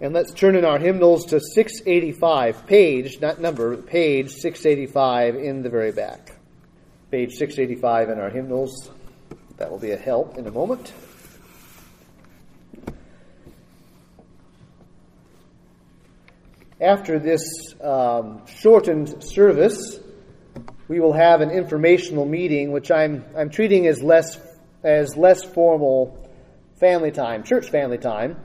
And let's turn in our hymnals to 685, page, not number, page 685 in the very back. Page 685 in our hymnals. That will be a help in a moment. After this um, shortened service, we will have an informational meeting, which I'm, I'm treating as less, as less formal family time, church family time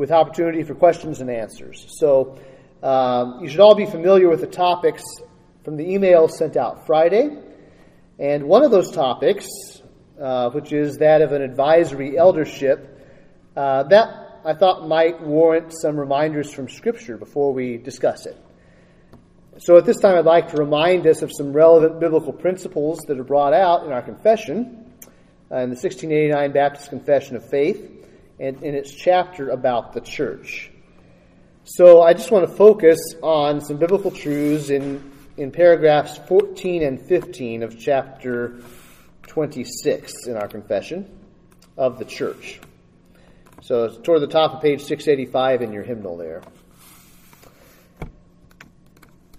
with opportunity for questions and answers. So um, you should all be familiar with the topics from the email sent out Friday. And one of those topics, uh, which is that of an advisory eldership, uh, that I thought might warrant some reminders from Scripture before we discuss it. So at this time, I'd like to remind us of some relevant biblical principles that are brought out in our confession, uh, in the 1689 Baptist Confession of Faith and in its chapter about the church. So I just want to focus on some biblical truths in, in paragraphs 14 and 15 of chapter 26 in our confession of the church. So it's toward the top of page 685 in your hymnal there.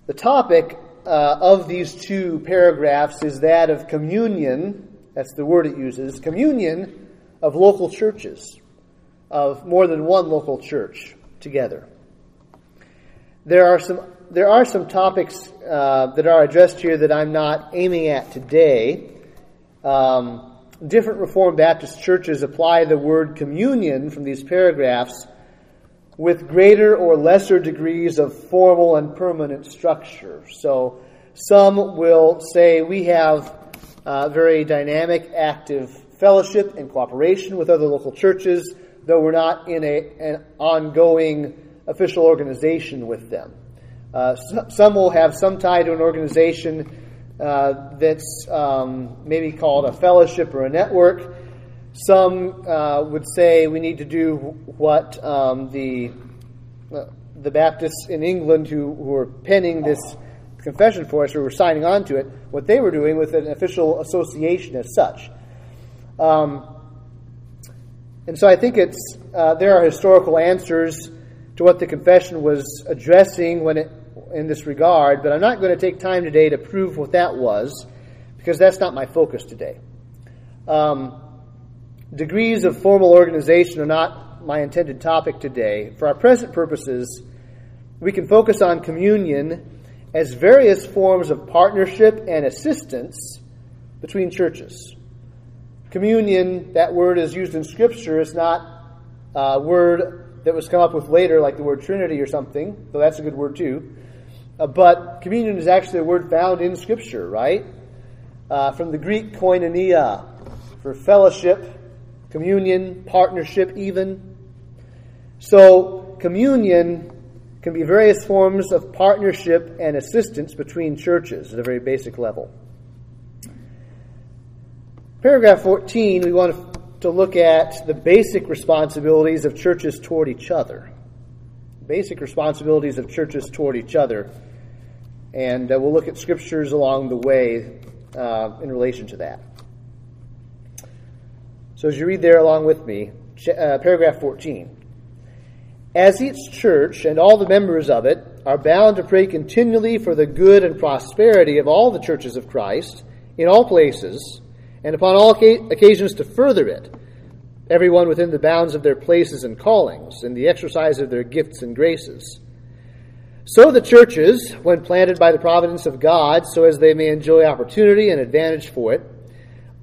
The topic uh, of these two paragraphs is that of communion. That's the word it uses communion of local churches of more than one local church together. There are some there are some topics uh, that are addressed here that I'm not aiming at today. Um, different Reformed Baptist churches apply the word communion from these paragraphs with greater or lesser degrees of formal and permanent structure. So some will say we have uh, very dynamic, active fellowship and cooperation with other local churches though we're not in a, an ongoing official organization with them. Uh, some will have some tie to an organization uh, that's um, maybe called a fellowship or a network. Some uh, would say we need to do what um, the uh, the Baptists in England who, who were penning this confession for us, who were signing on to it, what they were doing with an official association as such. Um, and so I think it's uh, there are historical answers to what the confession was addressing when it, in this regard, but I'm not going to take time today to prove what that was because that's not my focus today. Um, degrees of formal organization are not my intended topic today. For our present purposes, we can focus on communion as various forms of partnership and assistance between churches. Communion, that word is used in Scripture. It's not a word that was come up with later, like the word Trinity or something, though that's a good word too. Uh, but communion is actually a word found in Scripture, right? Uh, from the Greek koinonia, for fellowship, communion, partnership, even. So, communion can be various forms of partnership and assistance between churches at a very basic level. Paragraph 14, we want to look at the basic responsibilities of churches toward each other. Basic responsibilities of churches toward each other. And uh, we'll look at scriptures along the way uh, in relation to that. So as you read there along with me, uh, paragraph 14. As each church and all the members of it are bound to pray continually for the good and prosperity of all the churches of Christ in all places, and upon all occasions to further it, everyone within the bounds of their places and callings, in the exercise of their gifts and graces. So the churches, when planted by the providence of God, so as they may enjoy opportunity and advantage for it,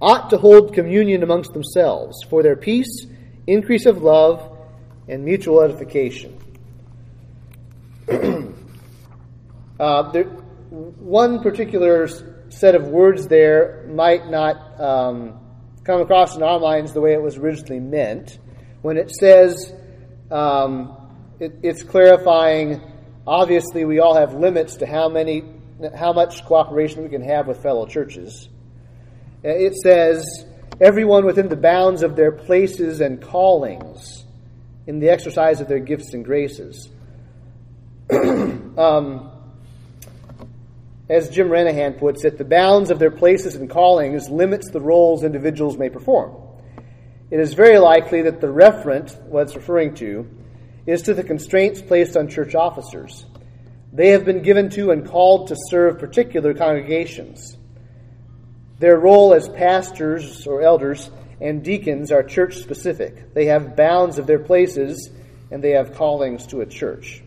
ought to hold communion amongst themselves for their peace, increase of love, and mutual edification. uh, there, one particular set of words there might not um, come across in our minds the way it was originally meant. When it says, um, it, it's clarifying, obviously, we all have limits to how many, how much cooperation we can have with fellow churches. It says, everyone within the bounds of their places and callings in the exercise of their gifts and graces. um, as Jim Renihan puts it, the bounds of their places and callings limits the roles individuals may perform. It is very likely that the referent, what it's referring to, is to the constraints placed on church officers. They have been given to and called to serve particular congregations. Their role as pastors or elders and deacons are church specific. They have bounds of their places and they have callings to a church.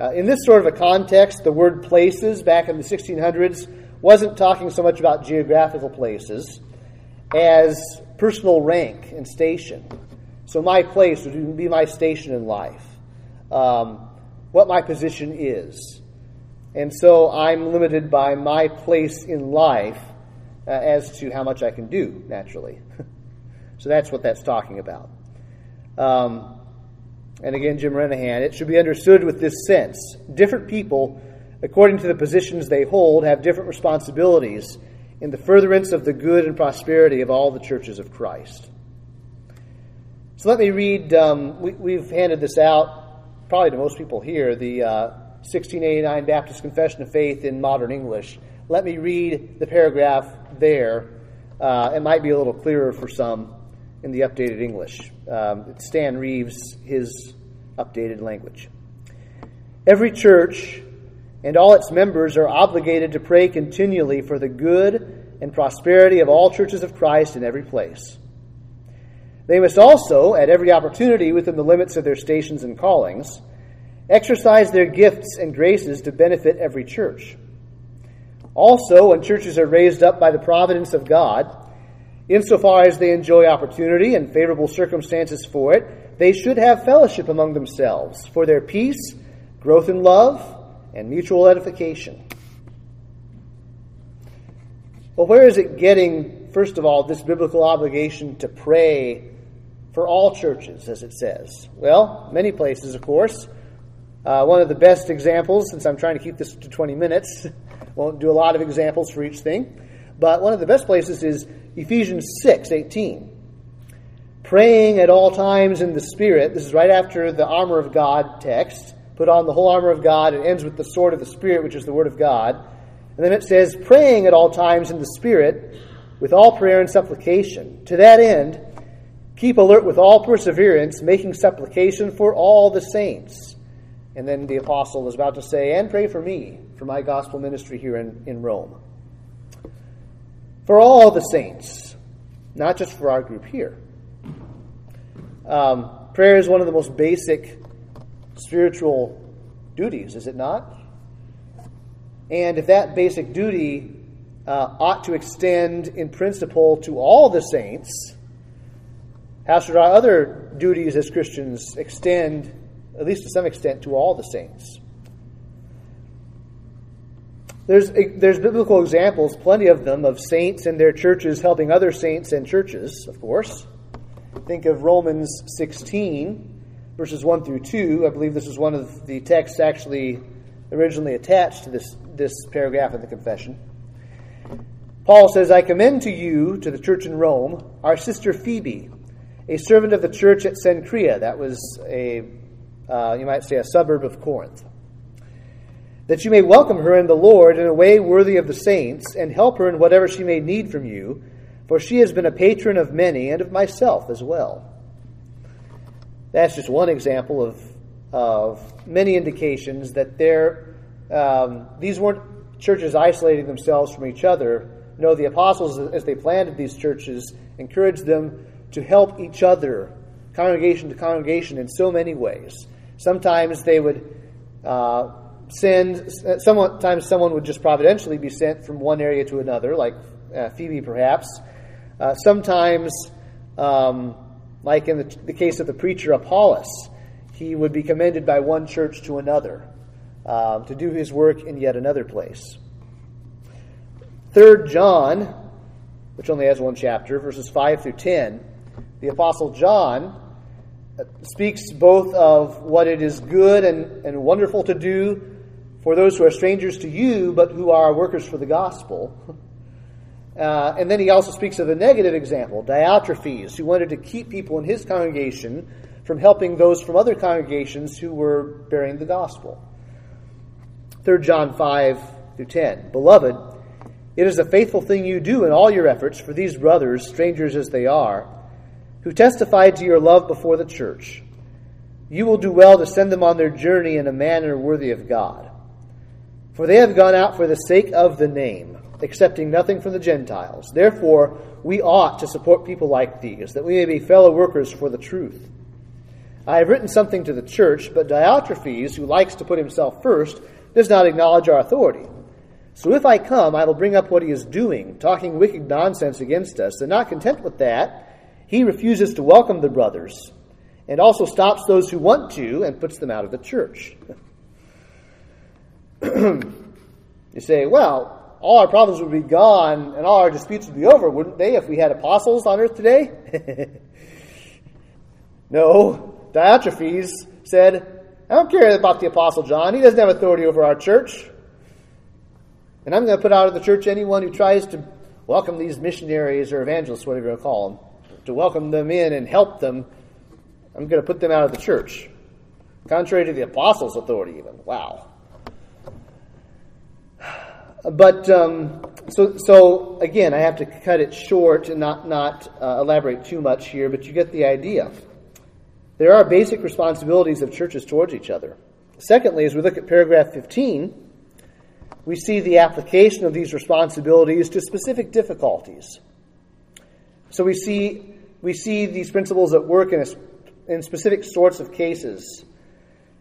Uh, in this sort of a context, the word places back in the 1600s wasn't talking so much about geographical places as personal rank and station. So, my place would be my station in life, um, what my position is. And so, I'm limited by my place in life uh, as to how much I can do, naturally. so, that's what that's talking about. Um, and again, Jim Renihan, it should be understood with this sense. Different people, according to the positions they hold, have different responsibilities in the furtherance of the good and prosperity of all the churches of Christ. So let me read, um, we, have handed this out probably to most people here, the uh, 1689 Baptist Confession of Faith in modern English. Let me read the paragraph there. Uh, it might be a little clearer for some in the updated English. Um, Stan Reeves, his updated language. Every church and all its members are obligated to pray continually for the good and prosperity of all churches of Christ in every place. They must also, at every opportunity within the limits of their stations and callings, exercise their gifts and graces to benefit every church. Also, when churches are raised up by the providence of God, Insofar as they enjoy opportunity and favorable circumstances for it, they should have fellowship among themselves for their peace, growth in love, and mutual edification. Well, where is it getting, first of all, this biblical obligation to pray for all churches, as it says? Well, many places, of course. Uh, one of the best examples, since I'm trying to keep this to 20 minutes, won't do a lot of examples for each thing, but one of the best places is Ephesians 6 18. Praying at all times in the Spirit. This is right after the armor of God text. Put on the whole armor of God. It ends with the sword of the Spirit, which is the Word of God. And then it says, praying at all times in the Spirit with all prayer and supplication. To that end, keep alert with all perseverance, making supplication for all the saints. And then the apostle is about to say, and pray for me, for my gospel ministry here in, in Rome for all the saints, not just for our group here. Um, prayer is one of the most basic spiritual duties, is it not? And if that basic duty uh, ought to extend in principle to all the saints, how should our other duties as Christians extend, at least to some extent, to all the saints? There's, there's biblical examples, plenty of them, of saints and their churches helping other saints and churches, of course. Think of Romans 16, verses 1 through 2. I believe this is one of the texts actually originally attached to this, this paragraph of the confession. Paul says, I commend to you, to the church in Rome, our sister Phoebe, a servant of the church at Cenchrea. That was a, uh, you might say, a suburb of Corinth that you may welcome her in the Lord in a way worthy of the saints, and help her in whatever she may need from you, for she has been a patron of many and of myself as well. That's just one example of, of many indications that there, um, these weren't churches isolating themselves from each other. No, the apostles, as they planted these churches, encouraged them to help each other, congregation to congregation, in so many ways. Sometimes they would uh, send, sometimes someone would just providentially be sent from one area to another, like uh, Phoebe perhaps. Uh, sometimes, um, like in the, the, case of the preacher Apollos, he would be commended by one church to another um, to do his work in yet another place. Third John, which only has one chapter, verses 5 through 10, the Apostle John uh, speaks both of what it is good and, and wonderful to do for those who are strangers to you, but who are workers for the gospel. Uh, and then he also speaks of a negative example, Diotrephes, who wanted to keep people in his congregation from helping those from other congregations who were bearing the gospel. 3 John 5 through 10. Beloved, it is a faithful thing you do in all your efforts for these brothers, strangers as they are, who testified to your love before the church. you will do well to send them on their journey in a manner worthy of God. For they have gone out for the sake of the name, accepting nothing from the Gentiles. Therefore, we ought to support people like these, that we may be fellow workers for the truth. I have written something to the church, but Diotrephes, who likes to put himself first, does not acknowledge our authority. So if I come, I will bring up what he is doing, talking wicked nonsense against us, and not content with that, he refuses to welcome the brothers, and also stops those who want to and puts them out of the church. you say, well, all our problems would be gone and all our disputes would be over, wouldn't they, if we had apostles on earth today? no. Diotrephes said, I don't care about the apostle John. He doesn't have authority over our church. And I'm going to put out of the church anyone who tries to welcome these missionaries or evangelists, whatever you call them, to welcome them in and help them. I'm going to put them out of the church. Contrary to the apostles' authority, even. Wow. But um, so, so again, I have to cut it short and not not uh, elaborate too much here. But you get the idea. There are basic responsibilities of churches towards each other. Secondly, as we look at paragraph 15, we see the application of these responsibilities to specific difficulties. So we see we see these principles at work in, a, in specific sorts of cases.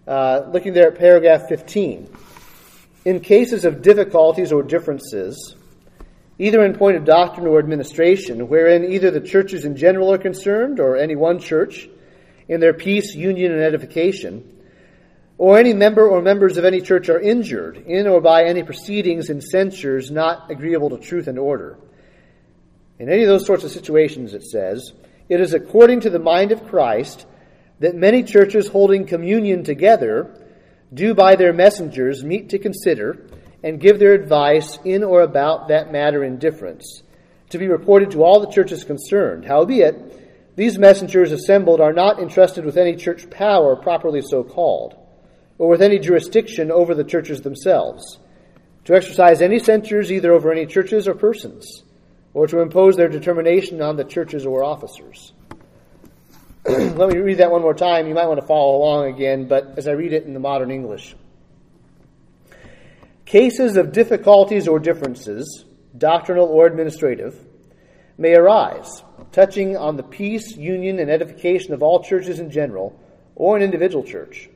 Uh, looking there at paragraph 15 in cases of difficulties or differences, either in point of doctrine or administration, wherein either the churches in general are concerned or any one church in their peace, union, and edification, or any member or members of any church are injured in or by any proceedings and censures not agreeable to truth and order. In any of those sorts of situations, it says, it is according to the mind of Christ that many churches holding communion together do by their messengers meet to consider and give their advice in or about that matter in difference, to be reported to all the churches concerned. Howbeit, these messengers assembled are not entrusted with any church power properly so called, or with any jurisdiction over the churches themselves, to exercise any censures either over any churches or persons, or to impose their determination on the churches or officers. Let me read that one more time. You might want to follow along again, but as I read it in the modern English. Cases of difficulties or differences, doctrinal or administrative, may arise, touching on the peace, union, and edification of all churches in general, or an individual church.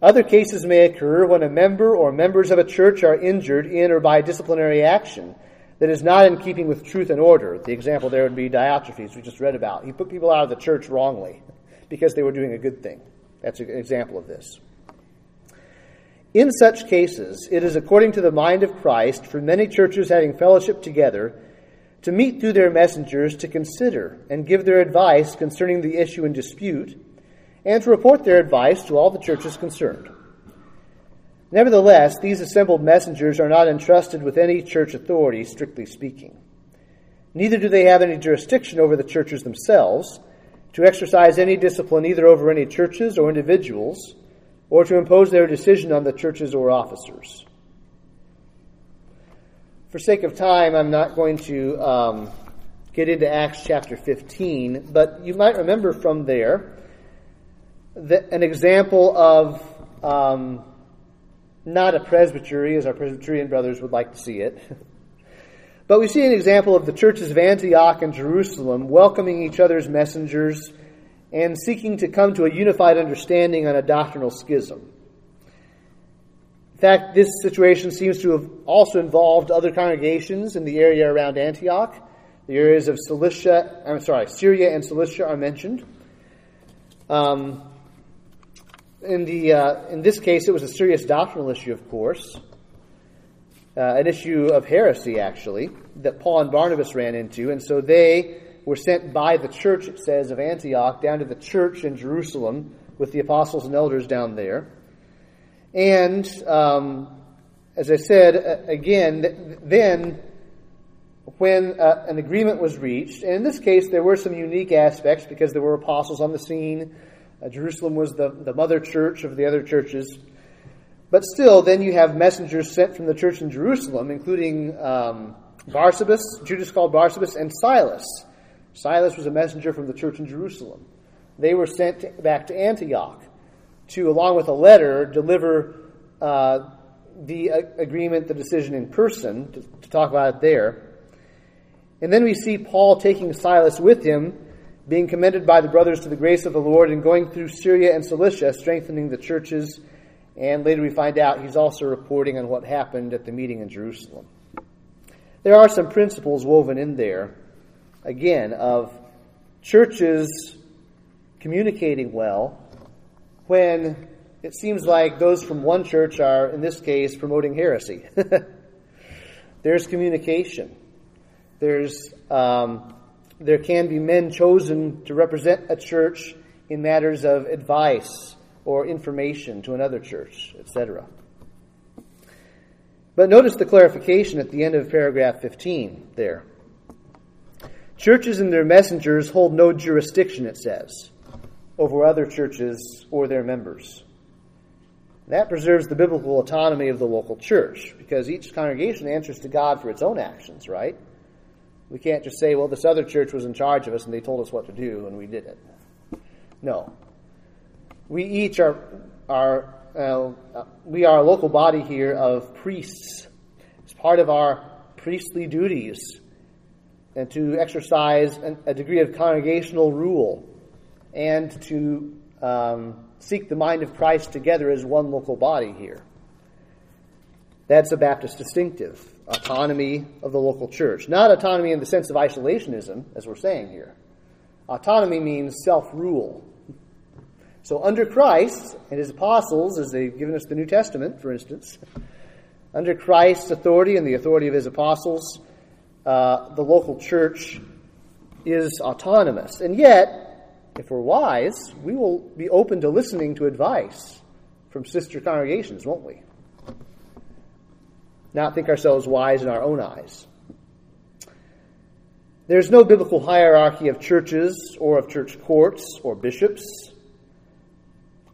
Other cases may occur when a member or members of a church are injured in or by disciplinary action that is not in keeping with truth and order. The example there would be Diotrephes, we just read about. He put people out of the church wrongly because they were doing a good thing. That's an example of this. In such cases, it is according to the mind of Christ for many churches having fellowship together to meet through their messengers to consider and give their advice concerning the issue in dispute, and to report their advice to all the churches concerned. Nevertheless, these assembled messengers are not entrusted with any church authority, strictly speaking. Neither do they have any jurisdiction over the churches themselves to exercise any discipline either over any churches or individuals, or to impose their decision on the churches or officers. For sake of time, I'm not going to um, get into Acts chapter 15, but you might remember from there an example of um, not a presbytery as our Presbyterian brothers would like to see it. But we see an example of the churches of Antioch and Jerusalem welcoming each other's messengers and seeking to come to a unified understanding on a doctrinal schism. In fact, this situation seems to have also involved other congregations in the area around Antioch. The areas of Cilicia, I'm sorry, Syria and Cilicia are mentioned. Um, in the uh, in this case, it was a serious doctrinal issue, of course, uh, an issue of heresy actually that Paul and Barnabas ran into, and so they were sent by the church, it says, of Antioch down to the church in Jerusalem with the apostles and elders down there, and um, as I said uh, again, then when uh, an agreement was reached, and in this case there were some unique aspects because there were apostles on the scene uh, Jerusalem was the, the mother church of the other churches. But still, then you have messengers sent from the church in Jerusalem, including um, Barsabas, Judas called Barsabas, and Silas. Silas was a messenger from the church in Jerusalem. they were sent back to Antioch to, along with a letter, deliver uh, the uh, agreement, the decision in person, to, to talk about it there. And then we see Paul taking Silas with him, being commended by the brothers to the grace of the Lord, and going through Syria and Cilicia, strengthening the churches. And later we find out he's also reporting on what happened at the meeting in Jerusalem. There are some principles woven in there, again, of churches communicating well when it seems like those from one church are, in this case, promoting heresy. There's communication. There's, um, there can be men chosen to represent a church in matters of advice or information to another church, etc. But notice the clarification at the end of paragraph 15 there. Churches and their messengers hold no jurisdiction, it says, over other churches or their members. That preserves the biblical autonomy of the local church because each congregation answers to God for its own actions, right? We can't just say, well, this other church was in charge of us and they told us what to do and we did it. No. We each are, are uh, we are a local body here of priests. It's part of our priestly duties and to exercise a degree of congregational rule and to um, seek the mind of Christ together as one local body here. That's a Baptist distinctive autonomy of the local church. Not autonomy in the sense of isolationism, as we're saying here. Autonomy means self rule. So, under Christ and his apostles, as they've given us the New Testament, for instance, under Christ's authority and the authority of his apostles, uh, the local church is autonomous. And yet, if we're wise, we will be open to listening to advice from sister congregations, won't we? Not think ourselves wise in our own eyes. There's no biblical hierarchy of churches or of church courts or bishops.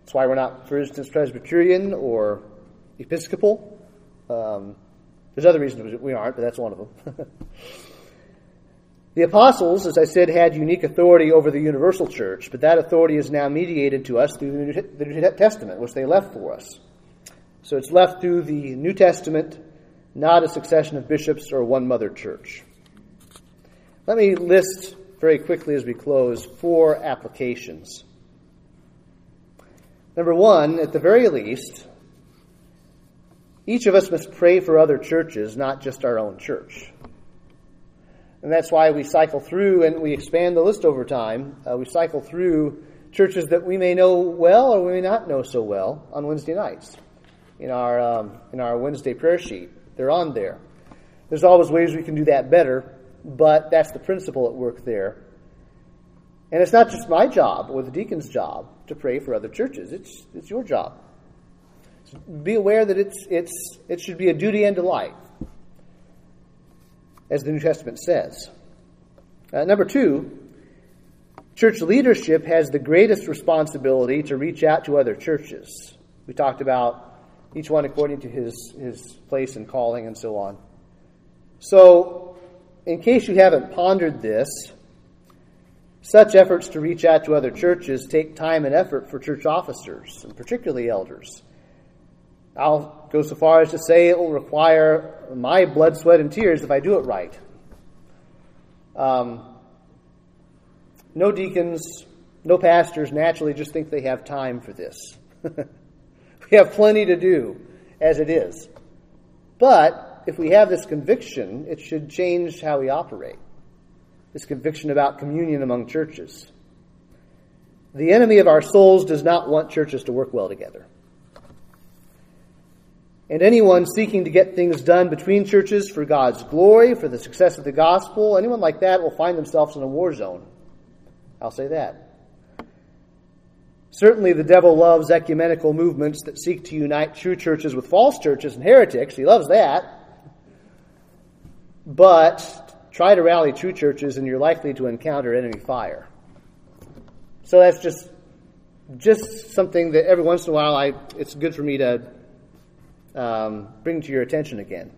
That's why we're not, for instance, Presbyterian or Episcopal. Um, there's other reasons we aren't, but that's one of them. The apostles, as I said, had unique authority over the universal church, but that authority is now mediated to us through the New Testament, which they left for us. So it's left through the New Testament, not a succession of bishops or one mother church. Let me list very quickly as we close four applications. Number one, at the very least, each of us must pray for other churches, not just our own church. And that's why we cycle through and we expand the list over time. Uh, we cycle through churches that we may know well or we may not know so well on Wednesday nights in our, um, in our Wednesday prayer sheet. They're on there. There's always ways we can do that better, but that's the principle at work there. And it's not just my job or the deacon's job to pray for other churches. It's, it's your job. So be aware that it's, it's, it should be a duty and a delight as the New Testament says. Uh, number two, church leadership has the greatest responsibility to reach out to other churches. We talked about each one according to his, his place and calling and so on. So, in case you haven't pondered this, such efforts to reach out to other churches take time and effort for church officers, and particularly elders. I'll go so far as to say it will require my blood, sweat, and tears if I do it right. Um, no deacons, no pastors naturally just think they have time for this. we have plenty to do as it is. But if we have this conviction, it should change how we operate. This conviction about communion among churches. The enemy of our souls does not want churches to work well together. And anyone seeking to get things done between churches for God's glory, for the success of the gospel, anyone like that will find themselves in a war zone. I'll say that. Certainly, the devil loves ecumenical movements that seek to unite true churches with false churches and heretics. He loves that. But try to rally true churches, and you're likely to encounter enemy fire. So that's just just something that every once in a while I it's good for me to um, bring to your attention again.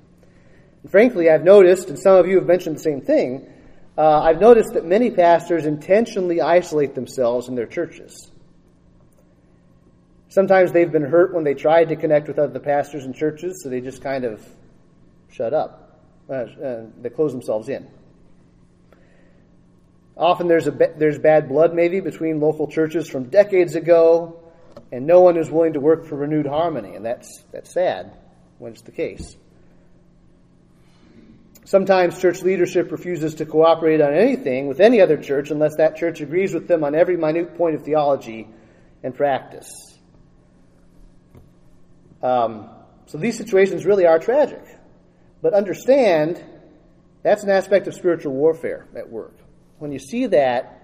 And frankly, I've noticed, and some of you have mentioned the same thing, uh, I've noticed that many pastors intentionally isolate themselves in their churches. Sometimes they've been hurt when they tried to connect with other pastors and churches, so they just kind of shut up. Uh, uh, they close themselves in. Often there's, a, there's bad blood, maybe, between local churches from decades ago, and no one is willing to work for renewed harmony, and that's, that's sad when it's the case. Sometimes church leadership refuses to cooperate on anything with any other church unless that church agrees with them on every minute point of theology and practice. Um, so these situations really are tragic. But understand that's an aspect of spiritual warfare at work. When you see that,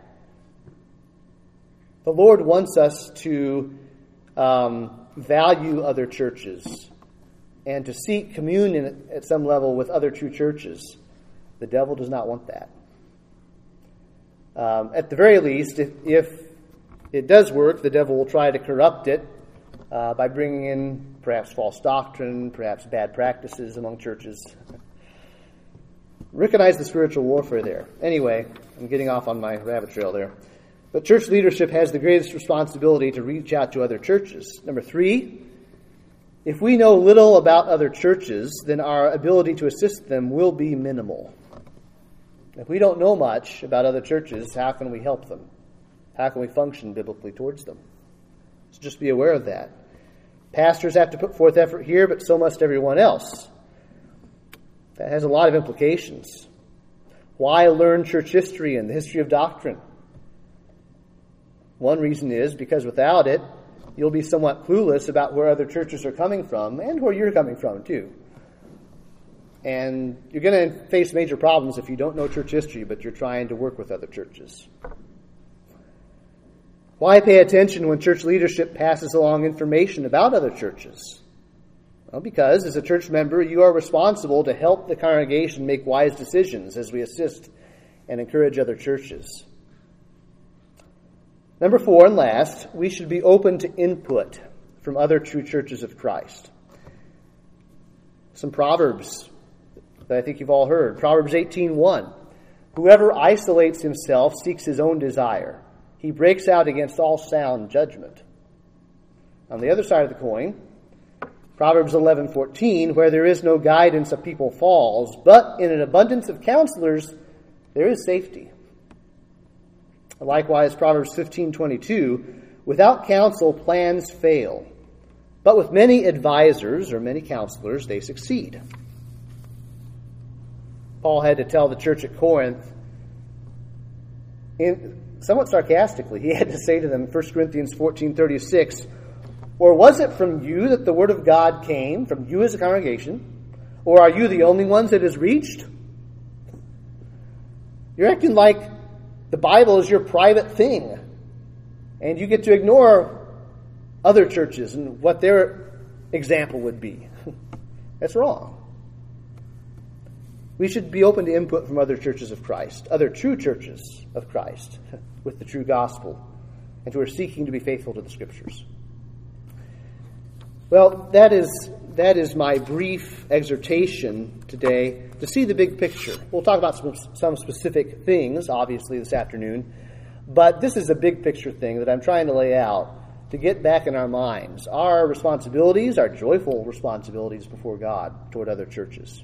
the Lord wants us to um, value other churches and to seek communion at some level with other true churches. The devil does not want that. Um, at the very least, if, if it does work, the devil will try to corrupt it uh, by bringing in perhaps false doctrine, perhaps bad practices among churches. Recognize the spiritual warfare there. Anyway, I'm getting off on my rabbit trail there. But church leadership has the greatest responsibility to reach out to other churches. Number three, if we know little about other churches, then our ability to assist them will be minimal. If we don't know much about other churches, how can we help them? How can we function biblically towards them? So just be aware of that. Pastors have to put forth effort here, but so must everyone else. That has a lot of implications. Why learn church history and the history of doctrine? One reason is because without it, you'll be somewhat clueless about where other churches are coming from and where you're coming from, too. And you're going to face major problems if you don't know church history, but you're trying to work with other churches. Why pay attention when church leadership passes along information about other churches? Well, because as a church member, you are responsible to help the congregation make wise decisions as we assist and encourage other churches. Number four and last, we should be open to input from other true churches of Christ. Some proverbs that I think you've all heard. Proverbs 18:1. Whoever isolates himself seeks his own desire he breaks out against all sound judgment. On the other side of the coin, Proverbs 11:14, where there is no guidance, a people falls, but in an abundance of counselors there is safety. Likewise, Proverbs 15:22, without counsel plans fail, but with many advisers or many counselors they succeed. Paul had to tell the church at Corinth in somewhat sarcastically, he had to say to them, 1 Corinthians 14:36, "Or was it from you that the word of God came, from you as a congregation? Or are you the only ones it has reached? You're acting like the Bible is your private thing, and you get to ignore other churches and what their example would be. That's wrong. We should be open to input from other churches of Christ, other true churches of Christ, with the true gospel, and who are seeking to be faithful to the Scriptures. Well, that is, that is my brief exhortation today to see the big picture. We'll talk about some, some specific things, obviously, this afternoon, but this is a big picture thing that I'm trying to lay out to get back in our minds our responsibilities, our joyful responsibilities before God toward other churches.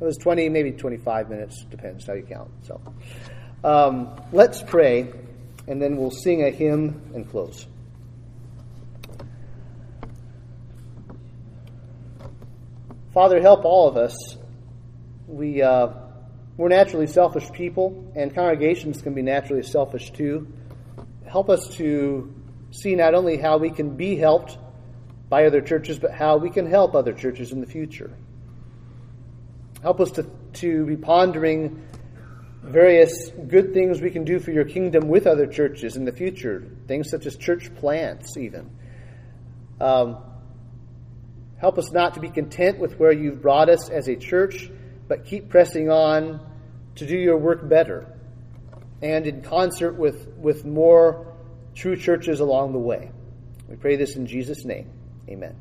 It was 20, maybe 25 minutes, depends how you count. So um, let's pray, and then we'll sing a hymn and close. Father, help all of us. We, uh, we're naturally selfish people, and congregations can be naturally selfish too. Help us to see not only how we can be helped by other churches, but how we can help other churches in the future. Help us to, to be pondering various good things we can do for your kingdom with other churches in the future, things such as church plants, even. Um, help us not to be content with where you've brought us as a church, but keep pressing on to do your work better and in concert with, with more true churches along the way. We pray this in Jesus' name. Amen.